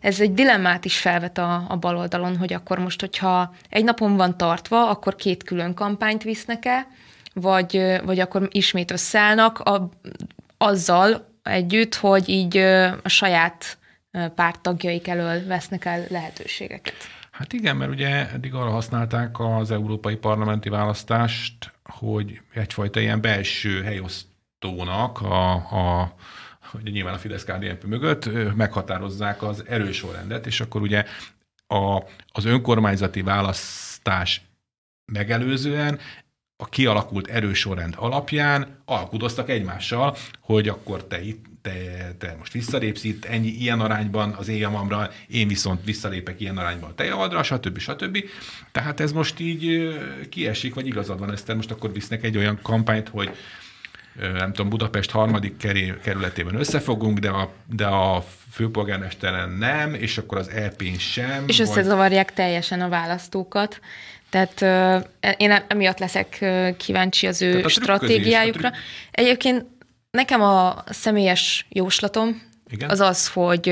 ez egy dilemmát is felvet a, a baloldalon, hogy akkor most, hogyha egy napon van tartva, akkor két külön kampányt visznek-e, vagy, vagy akkor ismét összeállnak, a, azzal együtt, hogy így a saját párttagjaik elől vesznek el lehetőségeket. Hát igen, mert ugye eddig arra használták az európai parlamenti választást, hogy egyfajta ilyen belső helyosztónak a, a hogy nyilván a fidesz KDNP mögött meghatározzák az erősorrendet, és akkor ugye a, az önkormányzati választás megelőzően a kialakult erősorrend alapján alkudoztak egymással, hogy akkor te itt te, te most visszalépsz itt ennyi, ilyen arányban az én javamra, én viszont visszalépek ilyen arányban a te javadra, stb. stb. Tehát ez most így kiesik, vagy igazad van, Eszter, most akkor visznek egy olyan kampányt, hogy nem tudom, Budapest harmadik kerületében összefogunk, de a, de a főpolgármesteren nem, és akkor az EP-n sem. És összezavarják vagy... teljesen a választókat. Tehát uh, én emiatt leszek uh, kíváncsi az ő stratégiájukra. Trükk... Egyébként nekem a személyes jóslatom Igen? az az, hogy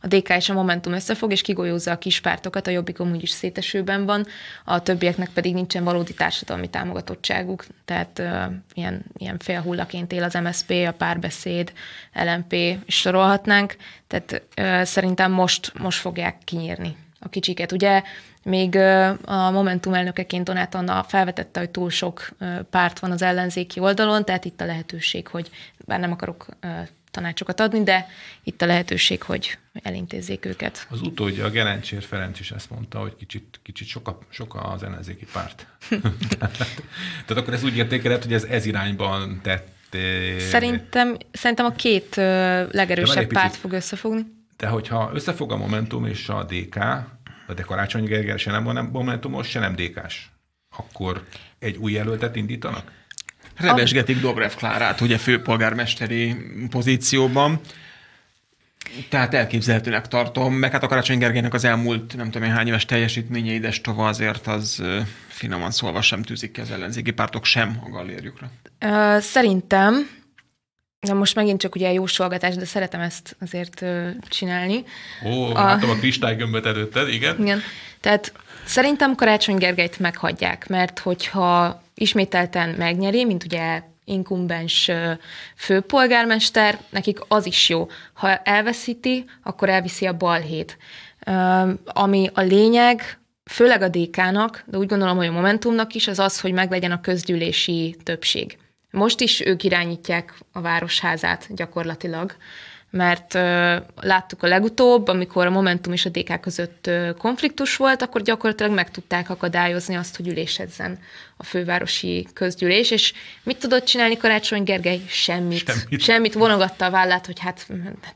a DK és a Momentum összefog, és kigolyózza a kis pártokat, a Jobbik úgy is szétesőben van, a többieknek pedig nincsen valódi társadalmi támogatottságuk, tehát uh, ilyen, ilyen félhullaként él az MSP, a párbeszéd, LMP, és sorolhatnánk, tehát uh, szerintem most, most fogják kinyírni a kicsiket. Ugye még a Momentum elnökeként Donát Anna felvetette, hogy túl sok párt van az ellenzéki oldalon, tehát itt a lehetőség, hogy bár nem akarok tanácsokat adni, de itt a lehetőség, hogy elintézzék őket. Az utódja, a Gerencsér Ferenc is ezt mondta, hogy kicsit, kicsit sok, a, sok az ellenzéki párt. Tehát akkor ez úgy értékeled, hogy ez ez irányban tett. Szerintem, szerintem a két legerősebb párt fog összefogni. De hogyha összefog a Momentum és a DK, de Karácsony Gergely se nem Momentumos, se nem DK-s, akkor egy új jelöltet indítanak? Rebesgetik Dobrev Klárát, ugye főpolgármesteri pozícióban. Tehát elképzelhetőnek tartom, meg hát a Karácsony Gergelynek az elmúlt nem tudom én hány éves teljesítménye ides tova azért az finoman szólva sem tűzik ki az ellenzéki pártok sem a gallérjukra. Szerintem, de most megint csak ugye jósolgatás, de szeretem ezt azért csinálni. Ó, a... látom a kristálygömböt előtted, igen. Igen. Tehát szerintem Karácsony Gergelyt meghagyják, mert hogyha ismételten megnyeri, mint ugye inkumbens főpolgármester, nekik az is jó. Ha elveszíti, akkor elviszi a balhét. Ami a lényeg, főleg a DK-nak, de úgy gondolom, hogy a Momentumnak is, az az, hogy meglegyen a közgyűlési többség. Most is ők irányítják a városházát gyakorlatilag mert láttuk a legutóbb, amikor a Momentum és a DK között konfliktus volt, akkor gyakorlatilag meg tudták akadályozni azt, hogy ülésezzen a fővárosi közgyűlés, és mit tudott csinálni Karácsony Gergely? Semmit. Semmit, Semmit vonogatta a vállát, hogy hát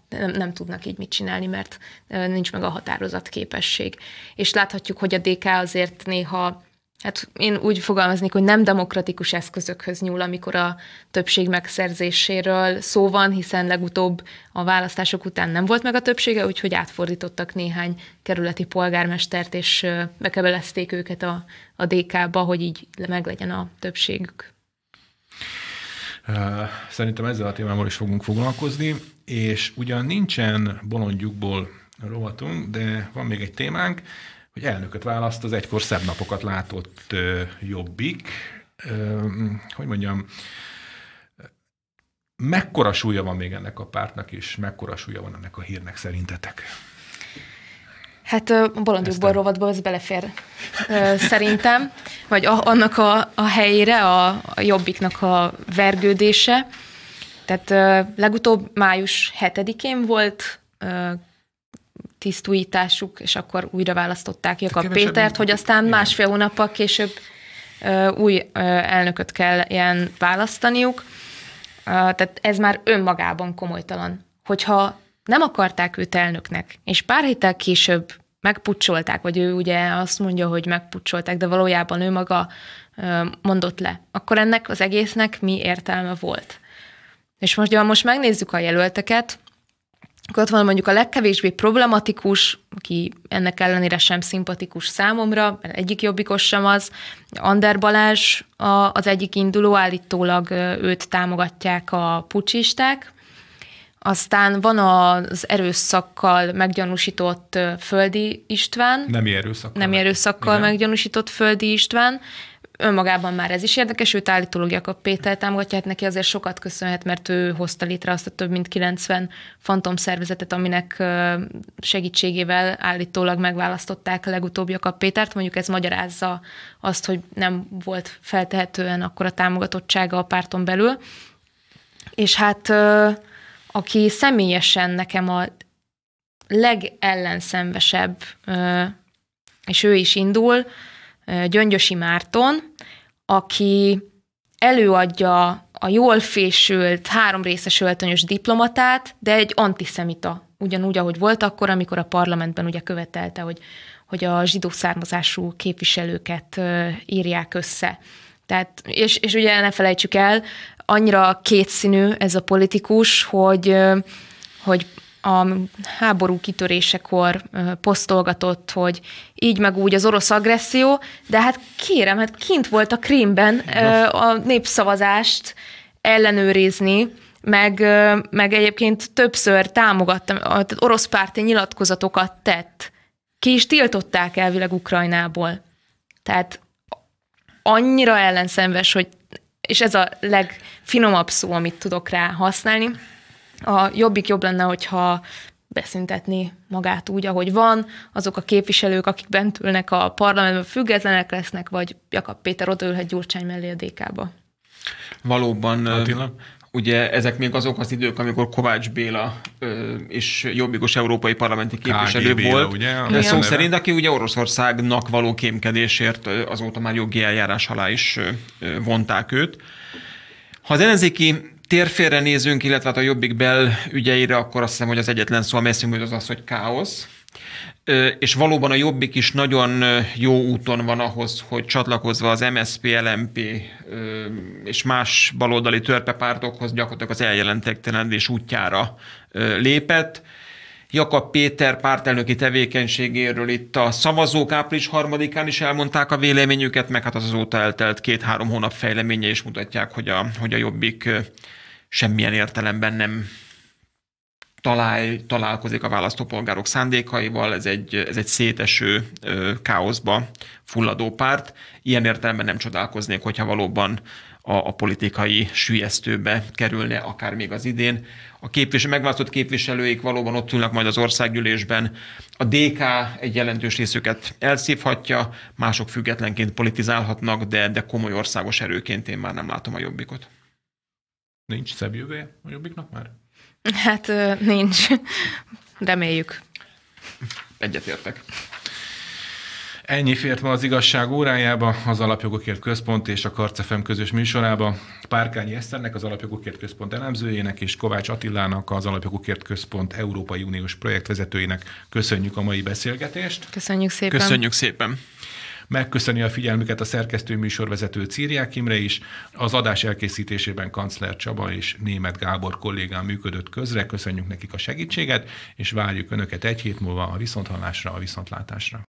nem, nem tudnak így mit csinálni, mert nincs meg a határozat képesség. És láthatjuk, hogy a DK azért néha hát én úgy fogalmaznék, hogy nem demokratikus eszközökhöz nyúl, amikor a többség megszerzéséről szó van, hiszen legutóbb a választások után nem volt meg a többsége, úgyhogy átfordítottak néhány kerületi polgármestert, és bekebelezték őket a, a DK-ba, hogy így meglegyen a többségük. Szerintem ezzel a témával is fogunk foglalkozni, és ugyan nincsen bolondjukból rovatunk, de van még egy témánk, hogy elnököt választ az egykor szebb napokat látott ö, jobbik. Ö, hogy mondjam, mekkora súlya van még ennek a pártnak, és mekkora súlya van ennek a hírnek szerintetek? Hát a bolondjukból rovatból ez belefér szerintem, vagy a, annak a, a helyére, a, a jobbiknak a vergődése. Tehát legutóbb május 7-én volt tisztújításuk, és akkor újra választották Jakab Pétert, hogy aztán igen. másfél hónappal később új elnököt kell ilyen választaniuk. Tehát ez már önmagában komolytalan. Hogyha nem akarták őt elnöknek, és pár héttel később megpucsolták, vagy ő ugye azt mondja, hogy megpucsolták, de valójában ő maga mondott le, akkor ennek az egésznek mi értelme volt. És most, ha most megnézzük a jelölteket, akkor ott van mondjuk a legkevésbé problematikus, aki ennek ellenére sem szimpatikus számomra, mert egyik jobbikos sem az, Ander Balázs az egyik induló, állítólag őt támogatják a pucsisták, aztán van az erőszakkal meggyanúsított Földi István. Nem erőszakkal. Nem erőszakkal Igen. meggyanúsított Földi István, önmagában már ez is érdekes, őt állítólag Jakab Péter támogatja, hát neki azért sokat köszönhet, mert ő hozta létre azt a több mint 90 fantom szervezetet, aminek segítségével állítólag megválasztották a legutóbb Jakab Pétert. Mondjuk ez magyarázza azt, hogy nem volt feltehetően a támogatottsága a párton belül. És hát aki személyesen nekem a legellenszenvesebb, és ő is indul, Gyöngyösi Márton, aki előadja a jól fésült, három részes öltönyös diplomatát, de egy antiszemita, ugyanúgy, ahogy volt akkor, amikor a parlamentben ugye követelte, hogy, hogy a zsidó származású képviselőket írják össze. Tehát, és, és ugye ne felejtsük el, annyira kétszínű ez a politikus, hogy, hogy a háború kitörésekor posztolgatott, hogy így meg úgy az orosz agresszió, de hát kérem, hát kint volt a Krímben a népszavazást ellenőrizni, meg, meg egyébként többször támogatta, orosz párti nyilatkozatokat tett. Ki is tiltották elvileg Ukrajnából. Tehát annyira ellenszenves, hogy és ez a legfinomabb szó, amit tudok rá használni, a jobbik jobb lenne, hogyha beszüntetni magát úgy, ahogy van, azok a képviselők, akik bent ülnek a parlamentben, függetlenek lesznek, vagy Jakab Péter odaülhet Gyurcsány mellé a DK-ba. Valóban, Attila? ugye ezek még azok az idők, amikor Kovács Béla ö, és jobbikos európai parlamenti képviselő KG volt. Béla, ugye? Szó szerint, aki ugye Oroszországnak való kémkedésért azóta már jogi eljárás alá is vonták őt. Ha az ellenzéki térfélre nézünk, illetve hát a jobbik bel ügyeire, akkor azt hiszem, hogy az egyetlen szó, ami eszünkbe az az, hogy káosz. és valóban a Jobbik is nagyon jó úton van ahhoz, hogy csatlakozva az MSZP, LMP és más baloldali törpepártokhoz gyakorlatilag az eljelentektelenedés útjára lépett. Jakab Péter pártelnöki tevékenységéről itt a szavazók április harmadikán is elmondták a véleményüket, meg hát az azóta eltelt két-három hónap fejleménye is mutatják, hogy a, hogy a Jobbik semmilyen értelemben nem talál, találkozik a választópolgárok szándékaival, ez egy, ez egy széteső káoszba fulladó párt. Ilyen értelemben nem csodálkoznék, hogyha valóban a, a politikai sülyeztőbe kerülne, akár még az idén. A képvisel, megválasztott képviselőik valóban ott ülnek majd az országgyűlésben. A DK egy jelentős részüket elszívhatja, mások függetlenként politizálhatnak, de, de komoly országos erőként én már nem látom a jobbikot. Nincs szebb jövője a jobbiknak már? Hát nincs. Reméljük. Egyetértek. Ennyi fért ma az igazság órájába, az Alapjogokért Központ és a Karcefem közös műsorába. Párkányi Eszternek, az Alapjogokért Központ elemzőjének és Kovács Attilának, az Alapjogokért Központ Európai Uniós projektvezetőjének köszönjük a mai beszélgetést. Köszönjük szépen. Köszönjük szépen. Megköszöni a figyelmüket a szerkesztő műsorvezető Círiák Imre is. Az adás elkészítésében Kancler Csaba és Német Gábor kollégám működött közre. Köszönjük nekik a segítséget, és várjuk Önöket egy hét múlva a viszonthallásra, a viszontlátásra.